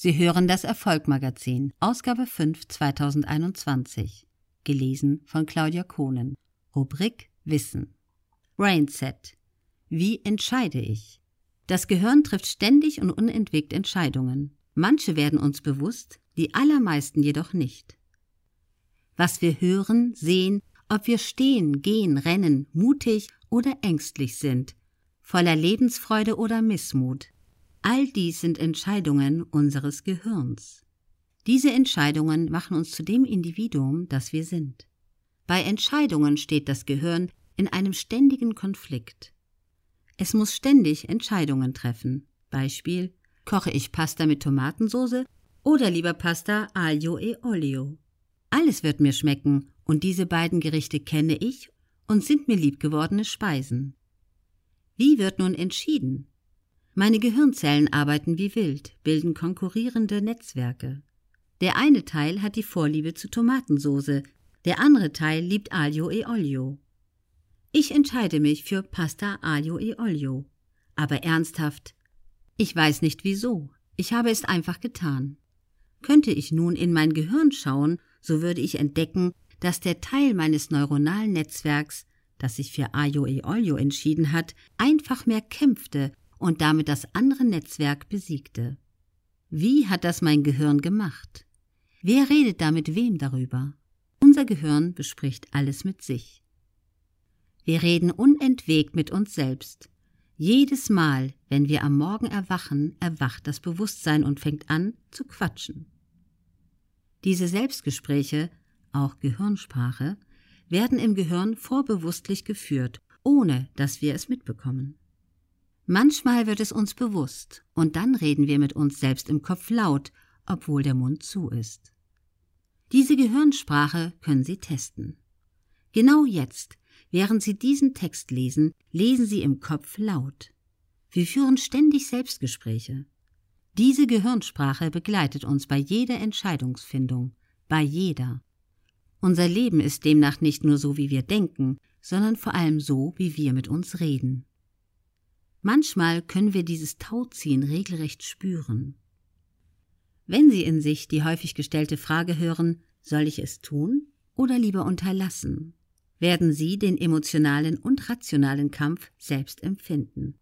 Sie hören das Erfolgmagazin, Ausgabe 5 2021, gelesen von Claudia Kohnen. Rubrik Wissen. Brainset. Wie entscheide ich? Das Gehirn trifft ständig und unentwegt Entscheidungen. Manche werden uns bewusst, die allermeisten jedoch nicht. Was wir hören, sehen, ob wir stehen, gehen, rennen, mutig oder ängstlich sind, voller Lebensfreude oder Missmut, All dies sind Entscheidungen unseres Gehirns. Diese Entscheidungen machen uns zu dem Individuum, das wir sind. Bei Entscheidungen steht das Gehirn in einem ständigen Konflikt. Es muss ständig Entscheidungen treffen. Beispiel koche ich Pasta mit Tomatensauce oder lieber Pasta aglio e olio. Alles wird mir schmecken und diese beiden Gerichte kenne ich und sind mir liebgewordene Speisen. Wie wird nun entschieden? Meine Gehirnzellen arbeiten wie wild, bilden konkurrierende Netzwerke. Der eine Teil hat die Vorliebe zu Tomatensauce, der andere Teil liebt Aglio e Olio. Ich entscheide mich für Pasta Aglio e Olio. Aber ernsthaft, ich weiß nicht wieso, ich habe es einfach getan. Könnte ich nun in mein Gehirn schauen, so würde ich entdecken, dass der Teil meines neuronalen Netzwerks, das sich für Aglio e Olio entschieden hat, einfach mehr kämpfte und damit das andere Netzwerk besiegte. Wie hat das mein Gehirn gemacht? Wer redet da mit wem darüber? Unser Gehirn bespricht alles mit sich. Wir reden unentwegt mit uns selbst. Jedes Mal, wenn wir am Morgen erwachen, erwacht das Bewusstsein und fängt an zu quatschen. Diese Selbstgespräche, auch Gehirnsprache, werden im Gehirn vorbewusstlich geführt, ohne dass wir es mitbekommen. Manchmal wird es uns bewusst, und dann reden wir mit uns selbst im Kopf laut, obwohl der Mund zu ist. Diese Gehirnsprache können Sie testen. Genau jetzt, während Sie diesen Text lesen, lesen Sie im Kopf laut. Wir führen ständig Selbstgespräche. Diese Gehirnsprache begleitet uns bei jeder Entscheidungsfindung, bei jeder. Unser Leben ist demnach nicht nur so, wie wir denken, sondern vor allem so, wie wir mit uns reden. Manchmal können wir dieses Tauziehen regelrecht spüren. Wenn Sie in sich die häufig gestellte Frage hören, soll ich es tun oder lieber unterlassen, werden Sie den emotionalen und rationalen Kampf selbst empfinden.